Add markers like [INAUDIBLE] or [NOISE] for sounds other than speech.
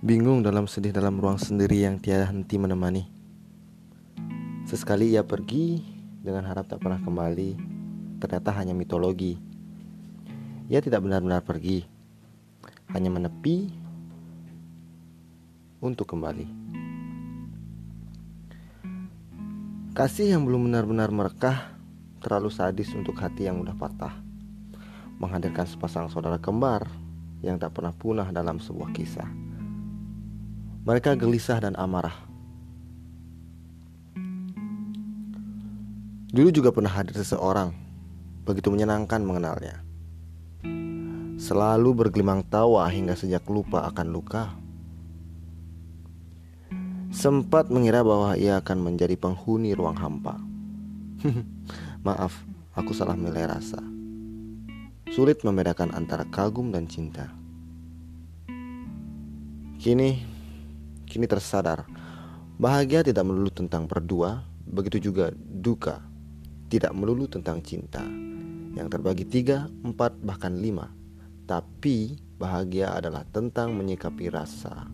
Bingung dalam sedih dalam ruang sendiri yang tiada henti menemani. Sesekali ia pergi dengan harap tak pernah kembali. Ternyata hanya mitologi. Ia tidak benar-benar pergi, hanya menepi untuk kembali. Kasih yang belum benar-benar merekah terlalu sadis untuk hati yang mudah patah. Menghadirkan sepasang saudara kembar yang tak pernah punah dalam sebuah kisah. Mereka gelisah dan amarah. Dulu juga pernah hadir seseorang, begitu menyenangkan mengenalnya. Selalu bergelimang tawa hingga sejak lupa akan luka. Sempat mengira bahwa ia akan menjadi penghuni ruang hampa. [LAUGHS] Maaf, aku salah milih rasa. Sulit membedakan antara kagum dan cinta. Kini, kini tersadar, bahagia tidak melulu tentang berdua, begitu juga duka tidak melulu tentang cinta. Yang terbagi tiga, empat, bahkan lima. Tapi bahagia adalah tentang menyikapi rasa